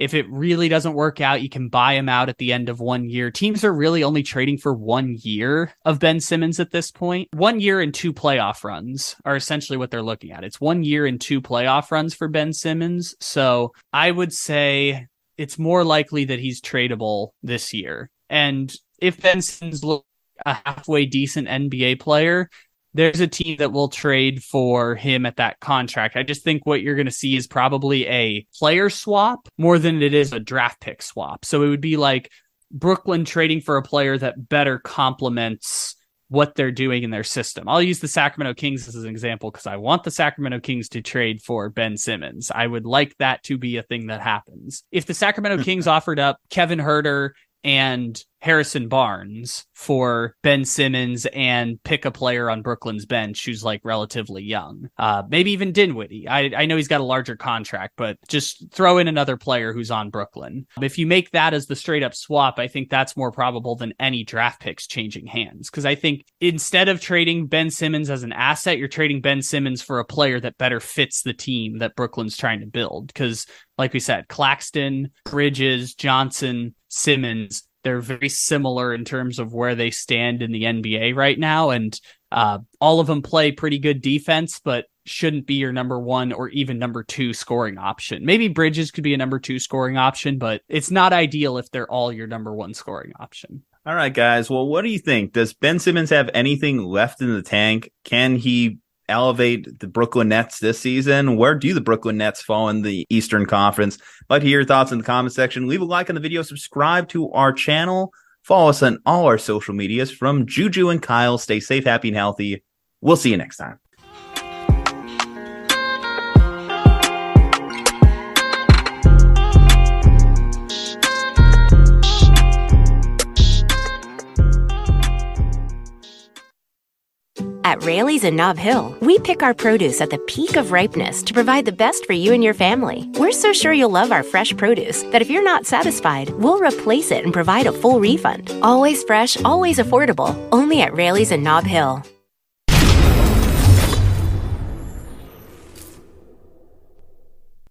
if it really doesn't work out, you can buy him out at the end of one year. Teams are really only trading for one year of Ben Simmons at this point. One year and two playoff runs are essentially what they're looking at. It's one year and two playoff runs for Ben Simmons. So I would say it's more likely that he's tradable this year. And if Ben Simmons looks a halfway decent NBA player, there's a team that will trade for him at that contract. I just think what you're going to see is probably a player swap more than it is a draft pick swap. So it would be like Brooklyn trading for a player that better complements what they're doing in their system. I'll use the Sacramento Kings as an example because I want the Sacramento Kings to trade for Ben Simmons. I would like that to be a thing that happens. If the Sacramento hmm. Kings offered up Kevin Huerter and Harrison Barnes for Ben Simmons and pick a player on Brooklyn's bench who's like relatively young. Uh, maybe even Dinwiddie. I, I know he's got a larger contract, but just throw in another player who's on Brooklyn. If you make that as the straight up swap, I think that's more probable than any draft picks changing hands. Because I think instead of trading Ben Simmons as an asset, you're trading Ben Simmons for a player that better fits the team that Brooklyn's trying to build. Because, like we said, Claxton, Bridges, Johnson, Simmons, they're very similar in terms of where they stand in the NBA right now. And uh, all of them play pretty good defense, but shouldn't be your number one or even number two scoring option. Maybe Bridges could be a number two scoring option, but it's not ideal if they're all your number one scoring option. All right, guys. Well, what do you think? Does Ben Simmons have anything left in the tank? Can he elevate the Brooklyn Nets this season? Where do the Brooklyn Nets fall in the Eastern Conference? I'd like to hear your thoughts in the comment section. Leave a like on the video, subscribe to our channel, follow us on all our social medias from Juju and Kyle. Stay safe, happy, and healthy. We'll see you next time. At Raley's and Nob Hill, we pick our produce at the peak of ripeness to provide the best for you and your family. We're so sure you'll love our fresh produce that if you're not satisfied, we'll replace it and provide a full refund. Always fresh, always affordable. Only at Raley's and Nob Hill.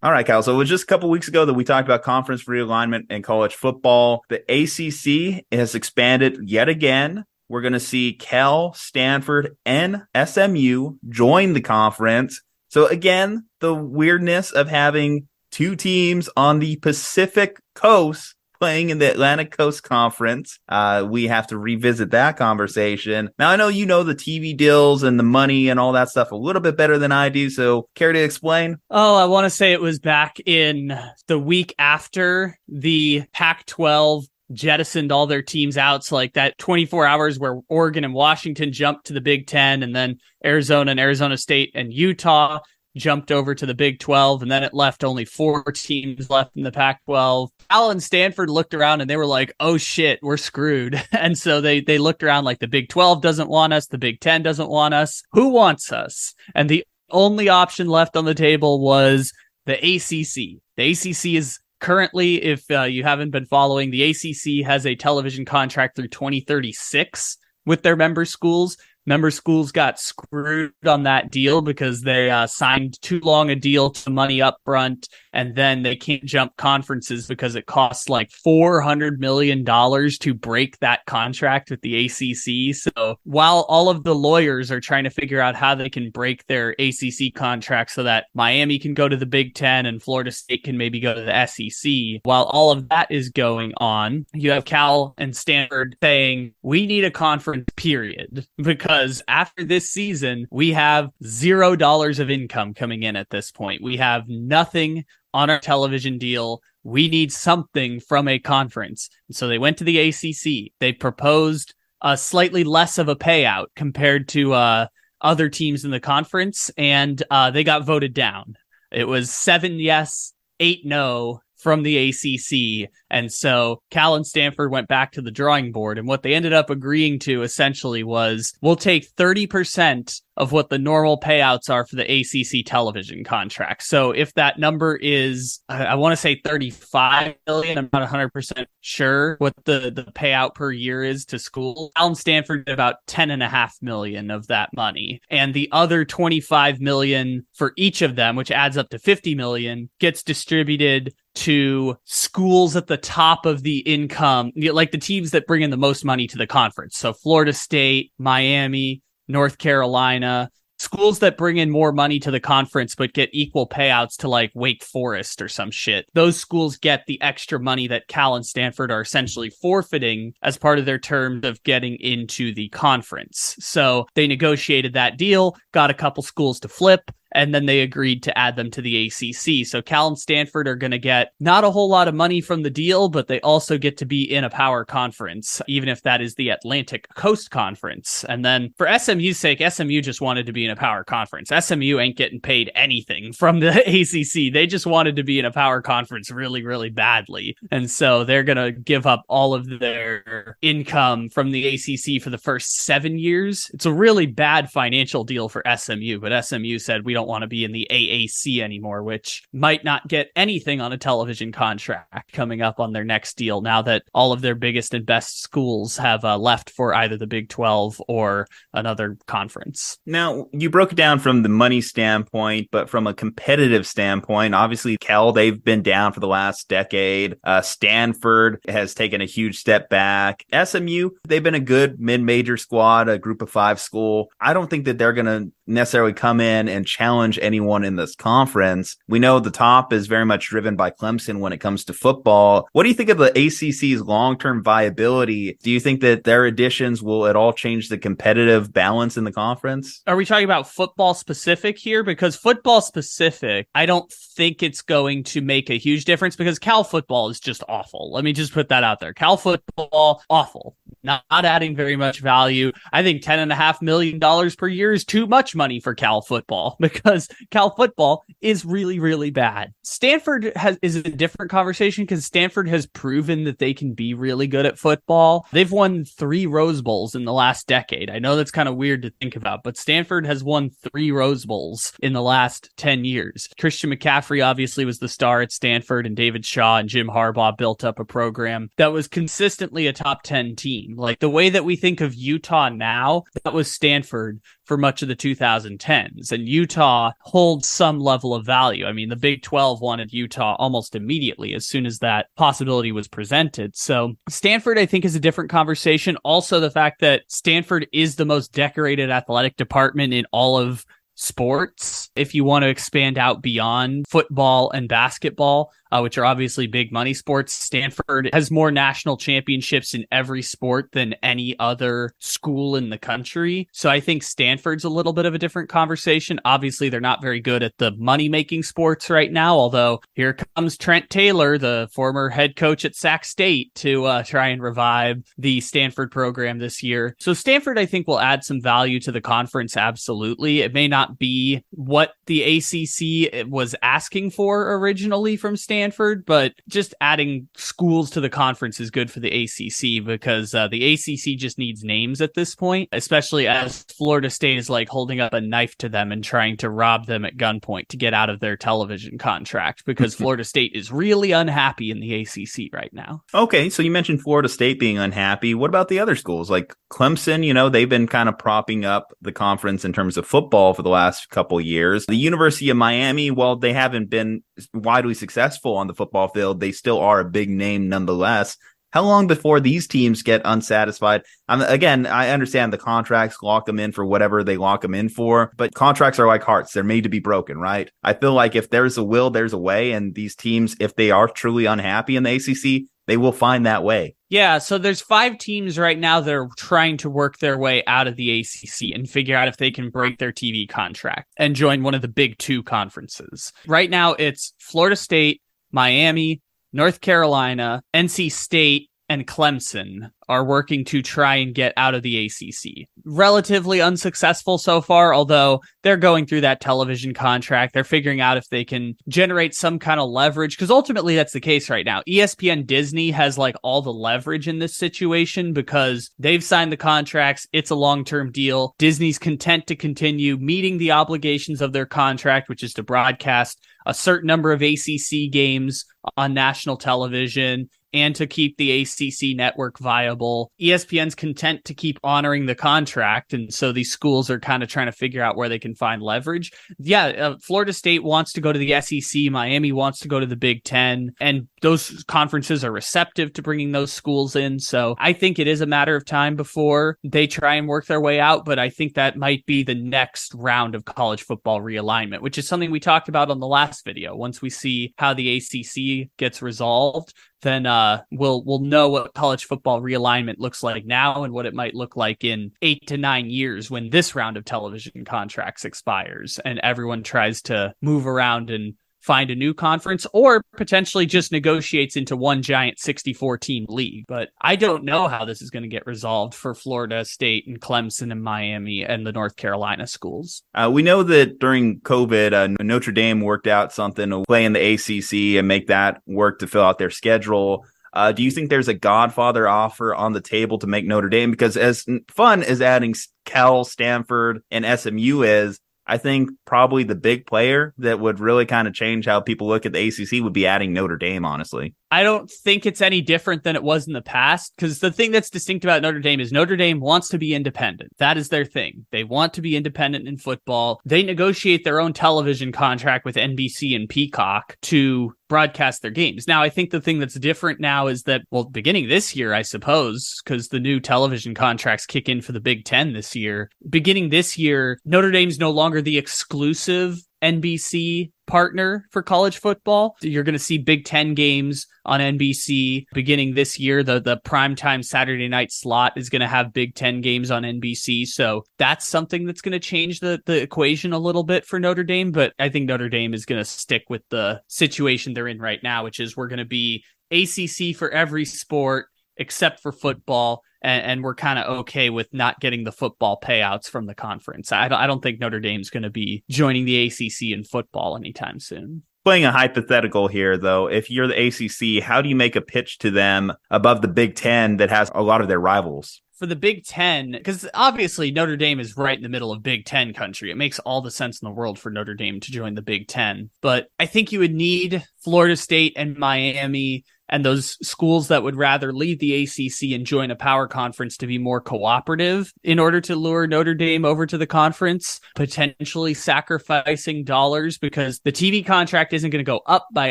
All right, Kyle. So it was just a couple weeks ago that we talked about conference realignment in college football. The ACC has expanded yet again we're going to see Cal, Stanford, and SMU join the conference. So again, the weirdness of having two teams on the Pacific coast playing in the Atlantic Coast Conference. Uh, we have to revisit that conversation. Now, I know you know the TV deals and the money and all that stuff a little bit better than I do. So, care to explain? Oh, I want to say it was back in the week after the Pac 12 jettisoned all their teams out. So like that 24 hours where Oregon and Washington jumped to the Big Ten and then Arizona and Arizona State and Utah jumped over to the Big 12, and then it left only four teams left in the Pac 12. Cal and Stanford looked around and they were like, oh shit, we're screwed. And so they, they looked around like the Big 12 doesn't want us, the Big 10 doesn't want us. Who wants us? And the only option left on the table was the ACC. The ACC is currently, if uh, you haven't been following, the ACC has a television contract through 2036 with their member schools. Member schools got screwed on that deal because they uh, signed too long a deal to money up front, and then they can't jump conferences because it costs like four hundred million dollars to break that contract with the ACC. So while all of the lawyers are trying to figure out how they can break their ACC contract so that Miami can go to the Big Ten and Florida State can maybe go to the SEC, while all of that is going on, you have Cal and Stanford saying we need a conference period because because after this season, we have zero dollars of income coming in at this point. We have nothing on our television deal. We need something from a conference. so they went to the ACC. They proposed a slightly less of a payout compared to uh, other teams in the conference, and uh, they got voted down. It was seven yes, eight no from the ACC. And so Cal and Stanford went back to the drawing board. And what they ended up agreeing to essentially was we'll take 30% of what the normal payouts are for the ACC television contract. So if that number is, I, I want to say 35 million, I'm not 100% sure what the, the payout per year is to school. Cal and Stanford did about 10 and a half million of that money. And the other 25 million for each of them, which adds up to 50 million, gets distributed to schools at the top of the income, like the teams that bring in the most money to the conference. So Florida State, Miami, North Carolina, schools that bring in more money to the conference but get equal payouts to like Wake Forest or some shit. Those schools get the extra money that Cal and Stanford are essentially forfeiting as part of their terms of getting into the conference. So they negotiated that deal, got a couple schools to flip and then they agreed to add them to the ACC. So Cal and Stanford are going to get not a whole lot of money from the deal, but they also get to be in a power conference, even if that is the Atlantic Coast Conference. And then for SMU's sake, SMU just wanted to be in a power conference. SMU ain't getting paid anything from the ACC. They just wanted to be in a power conference really, really badly. And so they're going to give up all of their income from the ACC for the first seven years. It's a really bad financial deal for SMU, but SMU said we don't don't want to be in the AAC anymore, which might not get anything on a television contract coming up on their next deal now that all of their biggest and best schools have uh, left for either the Big 12 or another conference. Now, you broke it down from the money standpoint, but from a competitive standpoint, obviously, Cal, they've been down for the last decade. Uh, Stanford has taken a huge step back. SMU, they've been a good mid major squad, a group of five school. I don't think that they're going to necessarily come in and challenge anyone in this conference. We know the top is very much driven by Clemson when it comes to football. What do you think of the ACC's long term viability? Do you think that their additions will at all change the competitive balance in the conference? Are we talking about football specific here? Because football specific, I don't think it's going to make a huge difference because Cal football is just awful. Let me just put that out there. Cal football, awful. Not, not adding very much value. I think ten and a half million dollars per year is too much money for Cal football because Cal football is really, really bad. Stanford has is a different conversation because Stanford has proven that they can be really good at football. They've won three Rose Bowls in the last decade. I know that's kind of weird to think about, but Stanford has won three Rose Bowls in the last 10 years. Christian McCaffrey obviously was the star at Stanford, and David Shaw and Jim Harbaugh built up a program that was consistently a top 10 team. Team. Like the way that we think of Utah now, that was Stanford for much of the 2010s. And Utah holds some level of value. I mean, the Big 12 wanted Utah almost immediately as soon as that possibility was presented. So Stanford, I think, is a different conversation. Also, the fact that Stanford is the most decorated athletic department in all of sports if you want to expand out beyond football and basketball uh, which are obviously big money sports. Stanford has more national championships in every sport than any other school in the country. So I think Stanford's a little bit of a different conversation. Obviously, they're not very good at the money making sports right now, although here comes Trent Taylor, the former head coach at Sac State, to uh, try and revive the Stanford program this year. So Stanford, I think, will add some value to the conference. Absolutely. It may not be what the ACC was asking for originally from Stanford Stanford, but just adding schools to the conference is good for the ACC because uh, the ACC just needs names at this point, especially as Florida State is like holding up a knife to them and trying to rob them at gunpoint to get out of their television contract because Florida State is really unhappy in the ACC right now. Okay, so you mentioned Florida State being unhappy. What about the other schools like Clemson? You know, they've been kind of propping up the conference in terms of football for the last couple years. The University of Miami, while they haven't been widely successful on the football field, they still are a big name nonetheless. How long before these teams get unsatisfied? Um, again, I understand the contracts lock them in for whatever they lock them in for, but contracts are like hearts. They're made to be broken, right? I feel like if there's a will, there's a way. And these teams, if they are truly unhappy in the ACC, they will find that way. Yeah, so there's five teams right now that are trying to work their way out of the ACC and figure out if they can break their TV contract and join one of the big two conferences. Right now, it's Florida State, Miami, North Carolina, NC State, and Clemson are working to try and get out of the ACC. Relatively unsuccessful so far, although they're going through that television contract. They're figuring out if they can generate some kind of leverage because ultimately that's the case right now. ESPN Disney has like all the leverage in this situation because they've signed the contracts. It's a long term deal. Disney's content to continue meeting the obligations of their contract, which is to broadcast a certain number of ACC games on national television and to keep the ACC network viable. ESPN's content to keep honoring the contract. And so these schools are kind of trying to figure out where they can find leverage. Yeah, uh, Florida State wants to go to the SEC, Miami wants to go to the Big Ten, and those conferences are receptive to bringing those schools in. So I think it is a matter of time before they try and work their way out. But I think that might be the next round of college football realignment, which is something we talked about on the last video. Once we see how the ACC gets resolved, then uh, we'll we'll know what college football realignment looks like now and what it might look like in eight to nine years when this round of television contracts expires and everyone tries to move around and find a new conference or potentially just negotiates into one giant 64 team league. But I don't know how this is going to get resolved for Florida State and Clemson and Miami and the North Carolina schools. Uh, we know that during COVID, uh, Notre Dame worked out something to play in the ACC and make that work to fill out their schedule. Uh, do you think there's a Godfather offer on the table to make Notre Dame? Because as fun as adding Cal, Stanford, and SMU is, I think probably the big player that would really kind of change how people look at the ACC would be adding Notre Dame, honestly. I don't think it's any different than it was in the past because the thing that's distinct about Notre Dame is Notre Dame wants to be independent. That is their thing. They want to be independent in football. They negotiate their own television contract with NBC and Peacock to broadcast their games. Now, I think the thing that's different now is that, well, beginning this year, I suppose, because the new television contracts kick in for the Big Ten this year. Beginning this year, Notre Dame's no longer the exclusive NBC partner for college football. You're going to see Big Ten games on NBC beginning this year. The the primetime Saturday night slot is going to have Big Ten games on NBC. So that's something that's going to change the, the equation a little bit for Notre Dame. But I think Notre Dame is going to stick with the situation they're in right now, which is we're going to be ACC for every sport except for football and, and we're kind of okay with not getting the football payouts from the conference. I don't, I don't think Notre Dame's going to be joining the ACC in football anytime soon. Playing a hypothetical here, though, if you're the ACC, how do you make a pitch to them above the Big Ten that has a lot of their rivals? for the Big Ten, because obviously Notre Dame is right in the middle of Big Ten country. It makes all the sense in the world for Notre Dame to join the Big Ten. But I think you would need Florida State and Miami and those schools that would rather leave the ACC and join a power conference to be more cooperative in order to lure Notre Dame over to the conference, potentially sacrificing dollars because the TV contract isn't going to go up by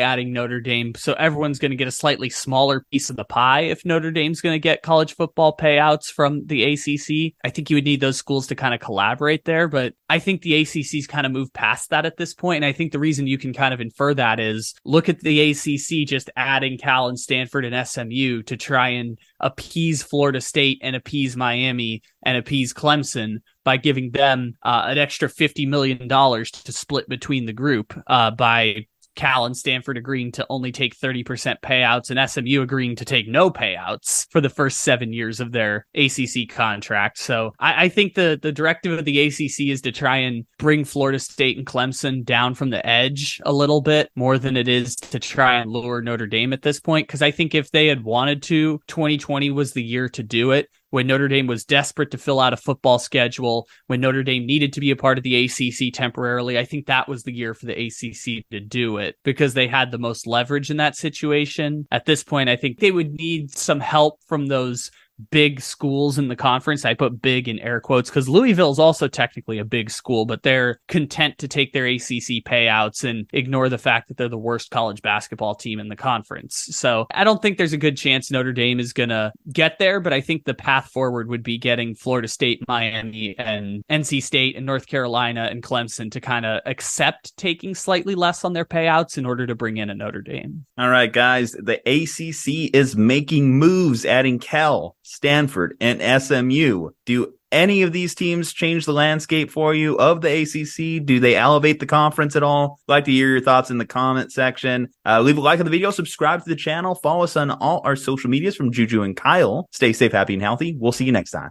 adding Notre Dame. So everyone's going to get a slightly smaller piece of the pie if Notre Dame's going to get college football payouts from the ACC. I think you would need those schools to kind of collaborate there, but I think the ACC's kind of moved past that at this point. And I think the reason you can kind of infer that is look at the ACC just adding Cal and Stanford and SMU to try and appease Florida State and appease Miami and appease Clemson by giving them uh, an extra $50 million to split between the group uh, by Cal and Stanford agreeing to only take 30% payouts and SMU agreeing to take no payouts for the first seven years of their ACC contract. So I, I, think the, the directive of the ACC is to try and bring Florida State and Clemson down from the edge a little bit more than it is to try and lure Notre Dame at this point. Cause I think if they had wanted to, 2020 was the year to do it when Notre Dame was desperate to fill out a football schedule, when Notre Dame needed to be a part of the ACC temporarily. I think that was the year for the ACC to do it because they had the most leverage in that situation. At this point, I think they would need some help from those big schools in the conference. I put big in air quotes because Louisville is also technically a big school, but they're content to take their ACC payouts and ignore the fact that they're the worst college basketball team in the conference. So I don't think there's a good chance Notre Dame is going to get there, but I think the path forward would be getting Florida State, Miami, and NC State and North Carolina and Clemson to kind of accept taking slightly less on their payouts in order to bring in a Notre Dame. All right, guys. The ACC is making moves, adding Cal, Stanford, and SMU. Do any of these teams change the landscape for you of the ACC? Do they elevate the conference at all? I'd like to hear your thoughts in the comment section. Uh, leave a like on the video, subscribe to the channel, follow us on all our social medias from Juju and Kyle. Stay safe, happy, and healthy. We'll see you next time.